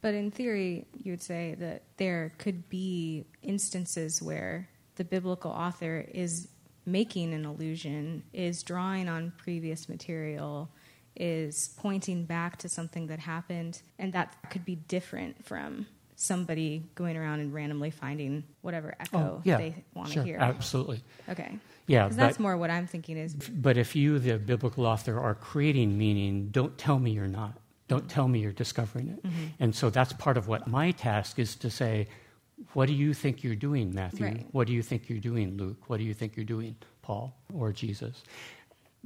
But in theory, you would say that there could be instances where the biblical author is making an allusion, is drawing on previous material, is pointing back to something that happened, and that could be different from somebody going around and randomly finding whatever echo oh, yeah, they want sure, to hear. Absolutely. Okay. Yeah, Because that's more what I'm thinking is But if you, the biblical author, are creating meaning, don't tell me you're not. Don't tell me you're discovering it. Mm-hmm. And so that's part of what my task is to say, what do you think you're doing, Matthew? Right. What do you think you're doing, Luke? What do you think you're doing, Paul or Jesus?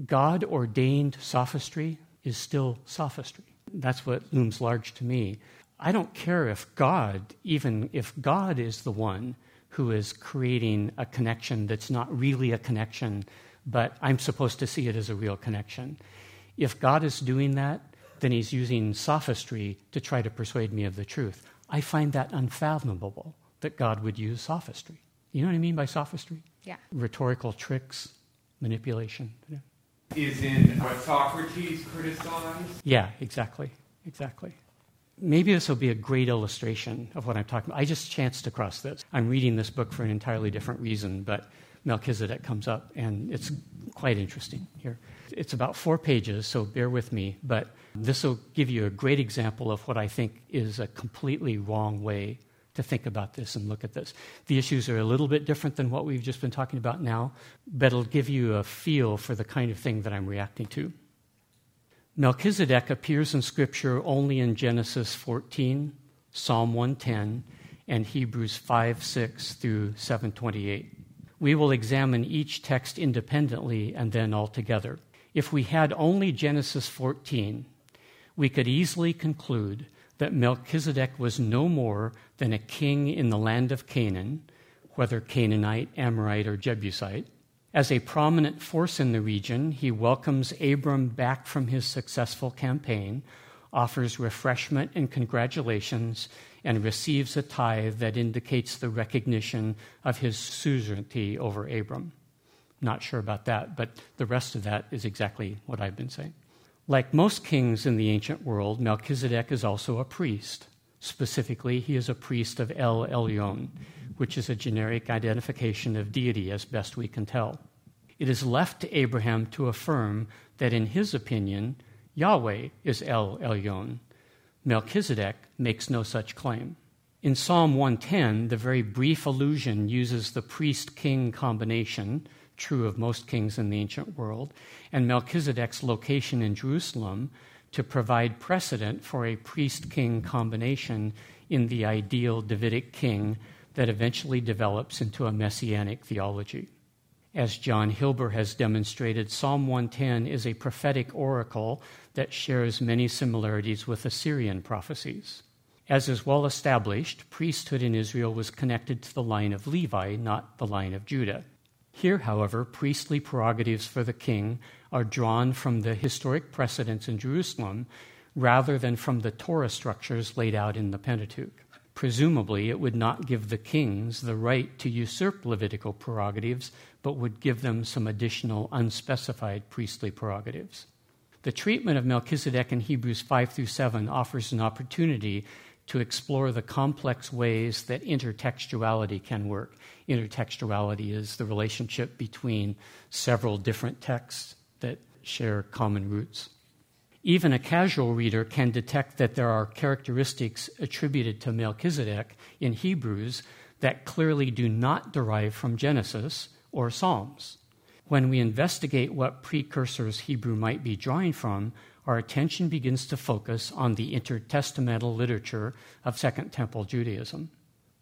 God ordained sophistry is still sophistry. That's what looms large to me. I don't care if God, even if God is the one who is creating a connection that's not really a connection, but I'm supposed to see it as a real connection. If God is doing that, then he's using sophistry to try to persuade me of the truth. I find that unfathomable that God would use sophistry. You know what I mean by sophistry? yeah. Rhetorical tricks, manipulation. Yeah. is in what Socrates criticized. Yeah, exactly. Exactly. Maybe this will be a great illustration of what I'm talking about. I just chanced across this. I'm reading this book for an entirely different reason, but Melchizedek comes up, and it's quite interesting here. It's about four pages, so bear with me, but this will give you a great example of what I think is a completely wrong way to think about this and look at this. The issues are a little bit different than what we've just been talking about now, but it'll give you a feel for the kind of thing that I'm reacting to. Melchizedek appears in Scripture only in Genesis 14, Psalm 110, and Hebrews 5 6 through 728. We will examine each text independently and then all together. If we had only Genesis 14, we could easily conclude that Melchizedek was no more than a king in the land of Canaan, whether Canaanite, Amorite, or Jebusite. As a prominent force in the region, he welcomes Abram back from his successful campaign, offers refreshment and congratulations, and receives a tithe that indicates the recognition of his suzerainty over Abram. Not sure about that, but the rest of that is exactly what I've been saying. Like most kings in the ancient world, Melchizedek is also a priest. Specifically, he is a priest of El Elyon, which is a generic identification of deity as best we can tell. It is left to Abraham to affirm that, in his opinion, Yahweh is El Elyon. Melchizedek makes no such claim. In Psalm 110, the very brief allusion uses the priest king combination, true of most kings in the ancient world, and Melchizedek's location in Jerusalem to provide precedent for a priest king combination in the ideal Davidic king that eventually develops into a messianic theology. As John Hilber has demonstrated, Psalm 110 is a prophetic oracle that shares many similarities with Assyrian prophecies. As is well established, priesthood in Israel was connected to the line of Levi, not the line of Judah. Here, however, priestly prerogatives for the king are drawn from the historic precedents in Jerusalem rather than from the Torah structures laid out in the Pentateuch. Presumably, it would not give the kings the right to usurp Levitical prerogatives, but would give them some additional unspecified priestly prerogatives. The treatment of Melchizedek in Hebrews 5 through 7 offers an opportunity to explore the complex ways that intertextuality can work. Intertextuality is the relationship between several different texts that share common roots. Even a casual reader can detect that there are characteristics attributed to Melchizedek in Hebrews that clearly do not derive from Genesis or Psalms. When we investigate what precursors Hebrew might be drawing from, our attention begins to focus on the intertestamental literature of Second Temple Judaism.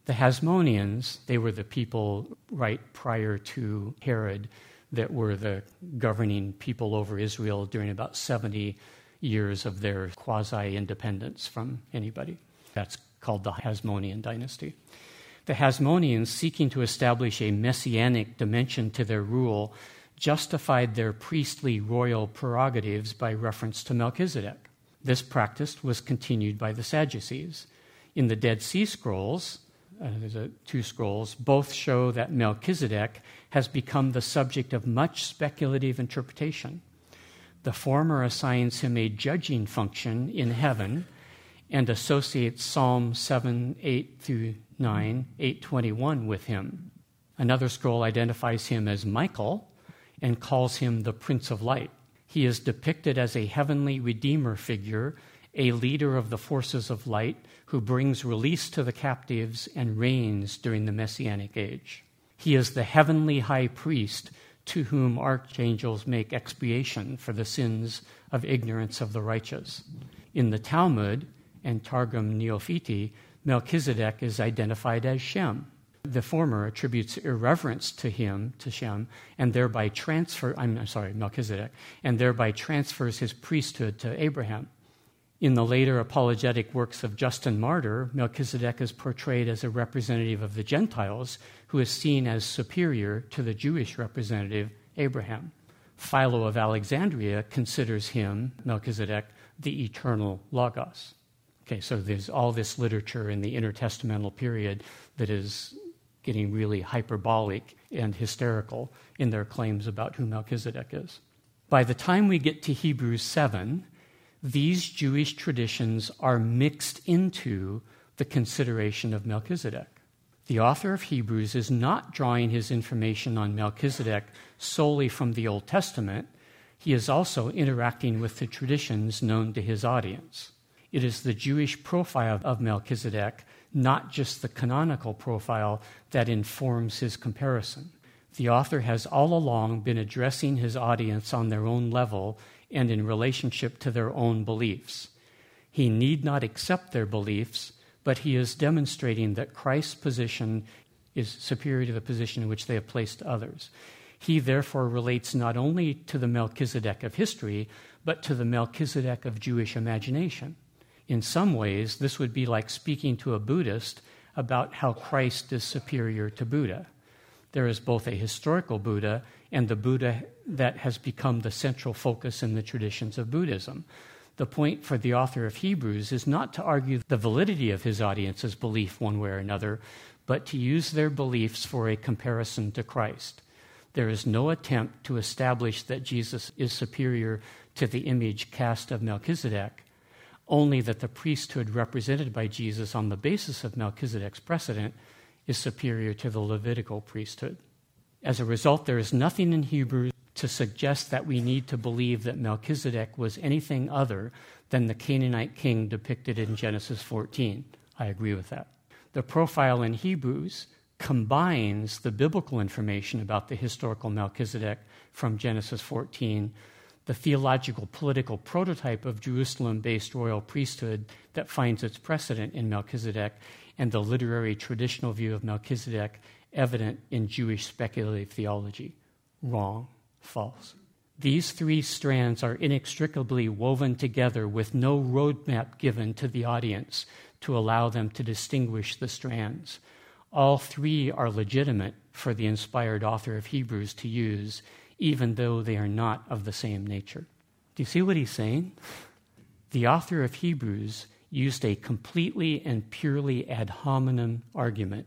The Hasmoneans, they were the people right prior to Herod that were the governing people over Israel during about 70 years of their quasi independence from anybody. That's called the Hasmonean dynasty. The Hasmoneans, seeking to establish a messianic dimension to their rule, justified their priestly royal prerogatives by reference to Melchizedek. This practice was continued by the Sadducees. In the Dead Sea Scrolls, uh, there's a, two scrolls, both show that Melchizedek has become the subject of much speculative interpretation. The former assigns him a judging function in heaven, and associates Psalm 7, 8 through 9, 821 with him. Another scroll identifies him as Michael and calls him the Prince of Light. He is depicted as a heavenly Redeemer figure, a leader of the forces of light who brings release to the captives and reigns during the Messianic age. He is the heavenly high priest to whom archangels make expiation for the sins of ignorance of the righteous. In the Talmud and Targum Neophiti, Melchizedek is identified as Shem. The former attributes irreverence to him, to Shem, and thereby transfer I'm sorry, Melchizedek, and thereby transfers his priesthood to Abraham. In the later apologetic works of Justin Martyr, Melchizedek is portrayed as a representative of the Gentiles who is seen as superior to the Jewish representative, Abraham. Philo of Alexandria considers him, Melchizedek, the eternal Logos. Okay, so there's all this literature in the intertestamental period that is getting really hyperbolic and hysterical in their claims about who Melchizedek is. By the time we get to Hebrews 7, these Jewish traditions are mixed into the consideration of Melchizedek. The author of Hebrews is not drawing his information on Melchizedek solely from the Old Testament, he is also interacting with the traditions known to his audience. It is the Jewish profile of Melchizedek, not just the canonical profile, that informs his comparison. The author has all along been addressing his audience on their own level and in relationship to their own beliefs. He need not accept their beliefs, but he is demonstrating that Christ's position is superior to the position in which they have placed others. He therefore relates not only to the Melchizedek of history, but to the Melchizedek of Jewish imagination. In some ways, this would be like speaking to a Buddhist about how Christ is superior to Buddha. There is both a historical Buddha and the Buddha that has become the central focus in the traditions of Buddhism. The point for the author of Hebrews is not to argue the validity of his audience's belief one way or another, but to use their beliefs for a comparison to Christ. There is no attempt to establish that Jesus is superior to the image cast of Melchizedek, only that the priesthood represented by Jesus on the basis of Melchizedek's precedent is superior to the Levitical priesthood. As a result, there is nothing in Hebrews to suggest that we need to believe that Melchizedek was anything other than the Canaanite king depicted in Genesis 14. I agree with that. The profile in Hebrews combines the biblical information about the historical Melchizedek from Genesis 14, the theological political prototype of Jerusalem based royal priesthood that finds its precedent in Melchizedek, and the literary traditional view of Melchizedek evident in Jewish speculative theology. Wrong, false. These three strands are inextricably woven together with no roadmap given to the audience to allow them to distinguish the strands. All three are legitimate for the inspired author of Hebrews to use, even though they are not of the same nature. Do you see what he's saying? The author of Hebrews used a completely and purely ad hominem argument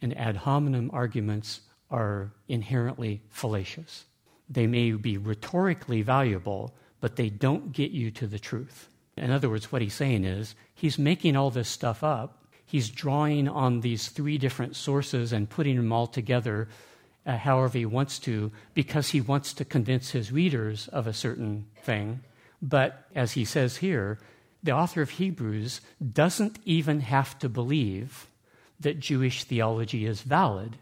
and ad hominem arguments are inherently fallacious. They may be rhetorically valuable, but they don't get you to the truth. In other words, what he's saying is he's making all this stuff up. He's drawing on these three different sources and putting them all together uh, however he wants to because he wants to convince his readers of a certain thing. But as he says here, the author of Hebrews doesn't even have to believe that Jewish theology is valid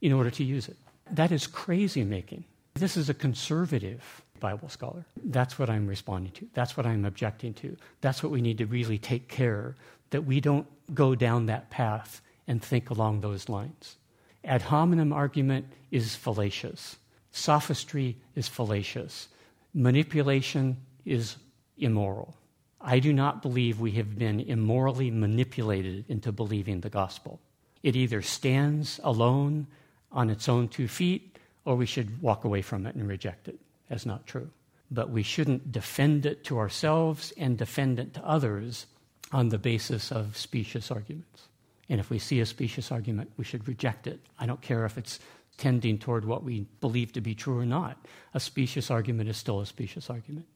in order to use it. That is crazy making. This is a conservative Bible scholar. That's what I'm responding to. That's what I'm objecting to. That's what we need to really take care that we don't go down that path and think along those lines. Ad hominem argument is fallacious. Sophistry is fallacious. Manipulation is immoral. I do not believe we have been immorally manipulated into believing the gospel. It either stands alone on its own two feet, or we should walk away from it and reject it as not true. But we shouldn't defend it to ourselves and defend it to others on the basis of specious arguments. And if we see a specious argument, we should reject it. I don't care if it's tending toward what we believe to be true or not. A specious argument is still a specious argument.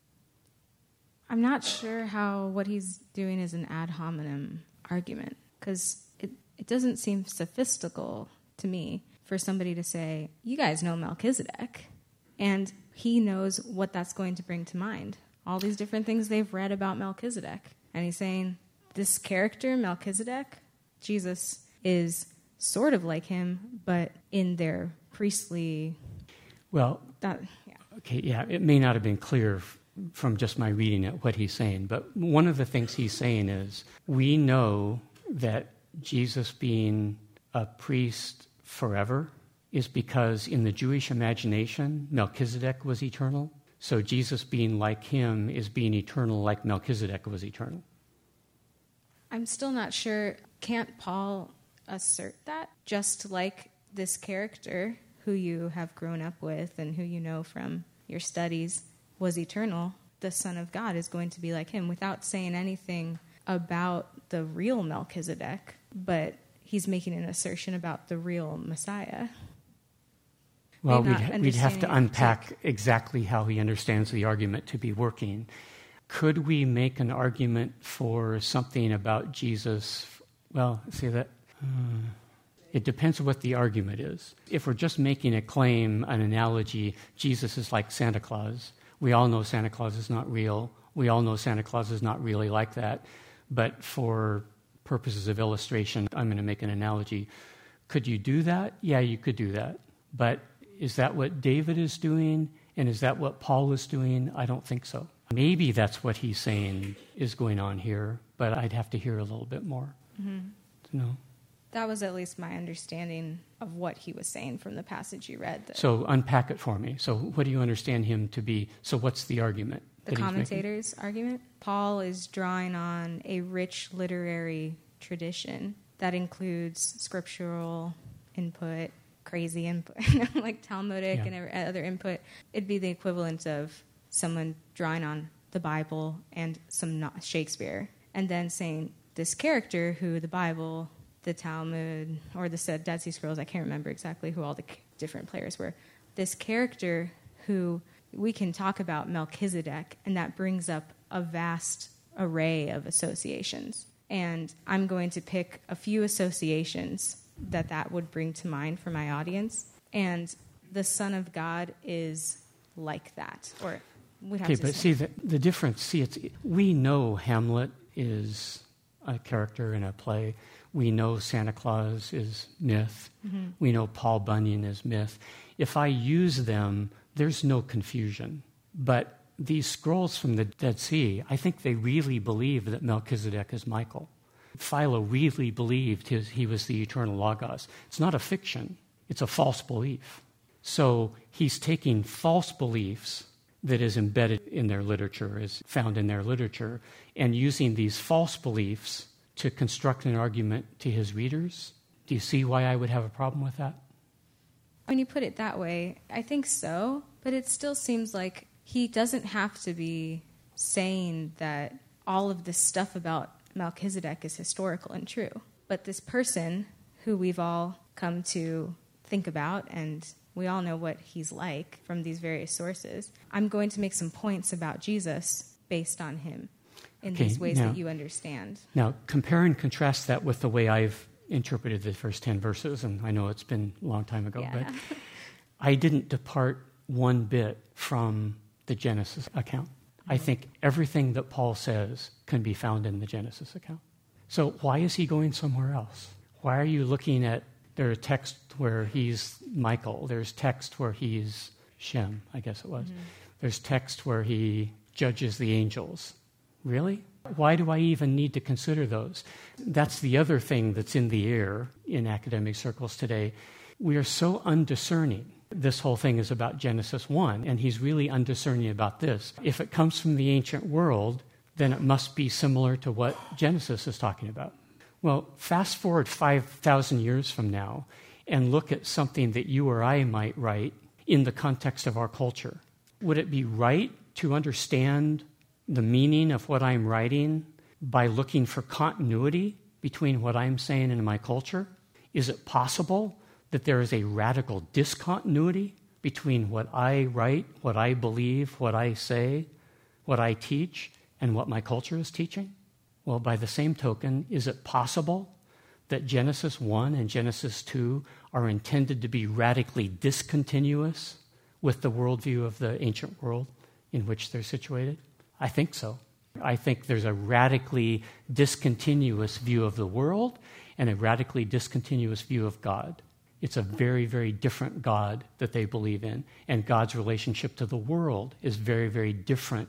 I'm not sure how what he's doing is an ad hominem argument because it, it doesn't seem sophistical to me for somebody to say, You guys know Melchizedek. And he knows what that's going to bring to mind. All these different things they've read about Melchizedek. And he's saying, This character, Melchizedek, Jesus, is sort of like him, but in their priestly. Well, that, yeah. okay, yeah, it may not have been clear from just my reading it what he's saying, but one of the things he's saying is we know that Jesus being a priest forever is because in the Jewish imagination, Melchizedek was eternal. So Jesus being like him is being eternal like Melchizedek was eternal. I'm still not sure. Can't Paul assert that? Just like this character who you have grown up with and who you know from your studies was eternal, the Son of God is going to be like him without saying anything about the real Melchizedek, but he's making an assertion about the real Messiah. Well, we'd, we'd have to unpack exactly how he understands the argument to be working. Could we make an argument for something about Jesus? Well, see that. uh, it depends on what the argument is. If we're just making a claim, an analogy, Jesus is like Santa Claus. We all know Santa Claus is not real. We all know Santa Claus is not really like that. But for purposes of illustration, I'm going to make an analogy. Could you do that? Yeah, you could do that. But is that what David is doing? And is that what Paul is doing? I don't think so. Maybe that's what he's saying is going on here, but I'd have to hear a little bit more. Mm-hmm. to know. That was at least my understanding of what he was saying from the passage you read. that- So unpack it for me. So what do you understand him to be? So what's the argument? The that he's making? commentator's argument. Paul is drawing on a rich literary tradition that includes scriptural input, crazy input, like Talmudic Yeah. and other input. It'd be the equivalent of someone drawing on the Bible and some Shakespeare, and then saying this character who the Bible, the Talmud, or the Dead Sea Scrolls, I can't remember exactly who all the different players were. This character who we can talk about Melchizedek, and that brings up a vast array of associations. And I'm going to pick a few associations that that would bring to mind for my audience. And the Son of God is like that, or we have Okay, to but see the, the difference. See, it's we know Hamlet is a character in a play. We know Santa Claus is myth. Mm-hmm. We know Paul Bunyan is myth. If I use them, there's no confusion. But these scrolls from the Dead Sea, I think they really believe that Melchizedek is Michael. Philo really believed his, he was the eternal Logos. It's not a fiction, it's a false belief. So he's taking false beliefs that is embedded in their literature, is found in their literature, and using these false beliefs to construct an argument to his readers. Do you see why I would have a problem with that? When you put it that way, I think so, but it still seems like he doesn't have to be saying that all of this stuff about Melchizedek is historical and true. But this person who we've all come to think about and we all know what he's like from these various sources. I'm going to make some points about Jesus based on him in Okay, these ways now- that you understand. Now, compare and contrast that with the way I've interpreted the first 10 verses, and I know it's been a long time ago, Yeah. but I didn't depart one bit from the Genesis account. I mm-hmm. think everything that Paul says can be found in the Genesis account. So, why is he going somewhere else? Why are you looking at there's text where he's Michael, there's text where he's Shem, I guess it was. Mm-hmm. There's text where he judges the angels. Really? Why do I even need to consider those? That's the other thing that's in the air in academic circles today. We are so undiscerning. This whole thing is about Genesis 1, and he's really undiscerning about this. If it comes from the ancient world, then it must be similar to what Genesis is talking about. Well, fast forward 5,000 years from now and look at something that you or I might write in the context of our culture. Would it be right to understand the meaning of what I'm writing by looking for continuity between what I'm saying and my culture? Is it possible that there is a radical discontinuity between what I write, what I believe, what I say, what I teach, and what my culture is teaching? Well, by the same token, is it possible that Genesis 1 and Genesis 2 are intended to be radically discontinuous with the worldview of the ancient world in which they're situated? I think so. I think there's a radically discontinuous view of the world and a radically discontinuous view of God. It's a very, very different God that they believe in. And God's relationship to the world is very, very different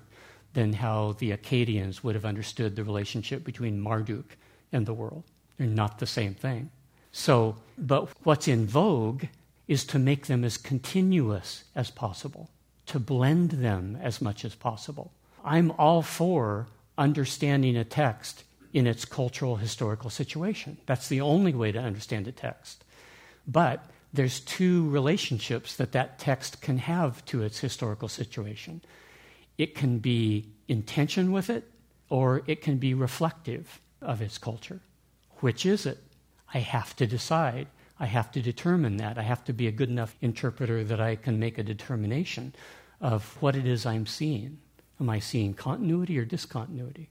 than how the Akkadians would have understood the relationship between Marduk and the world. They're not the same thing. So, but what's in vogue is to make them as continuous as possible, to blend them as much as possible. I'm all for understanding a text in its cultural historical situation. That's the only way to understand a text. But there's two relationships that that text can have to its historical situation. It can be in tension with it, or it can be reflective of its culture. Which is it? I have to decide. I have to determine that. I have to be a good enough interpreter that I can make a determination of what it is I'm seeing. Am I seeing continuity or discontinuity?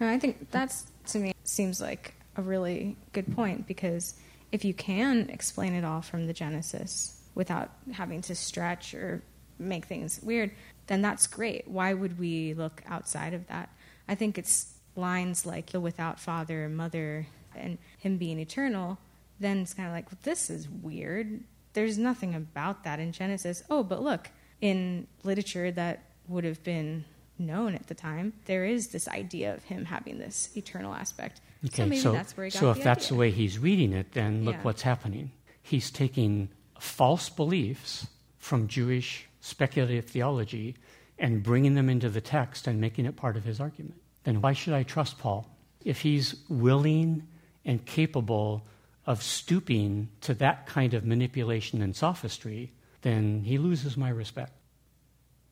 I think that's, to me, seems like a really good point because if you can explain it all from the Genesis without having to stretch or make things weird, then that's great. Why would we look outside of that? I think it's lines like the without father and mother and him being eternal, then it's kind of like, well, this is weird. There's nothing about that in Genesis. Oh, but look, in literature that would have been known at the time, there is this idea of him having this eternal aspect. Okay, so maybe so, that's where he got so if the that's idea. the way he's reading it, then look Yeah. what's happening. He's taking false beliefs from Jewish speculative theology and bringing them into the text and making it part of his argument. Then why should I trust Paul? If he's willing and capable of stooping to that kind of manipulation and sophistry, then he loses my respect.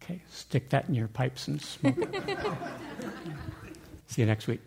Okay, stick that in your pipes and smoke it. See you next week.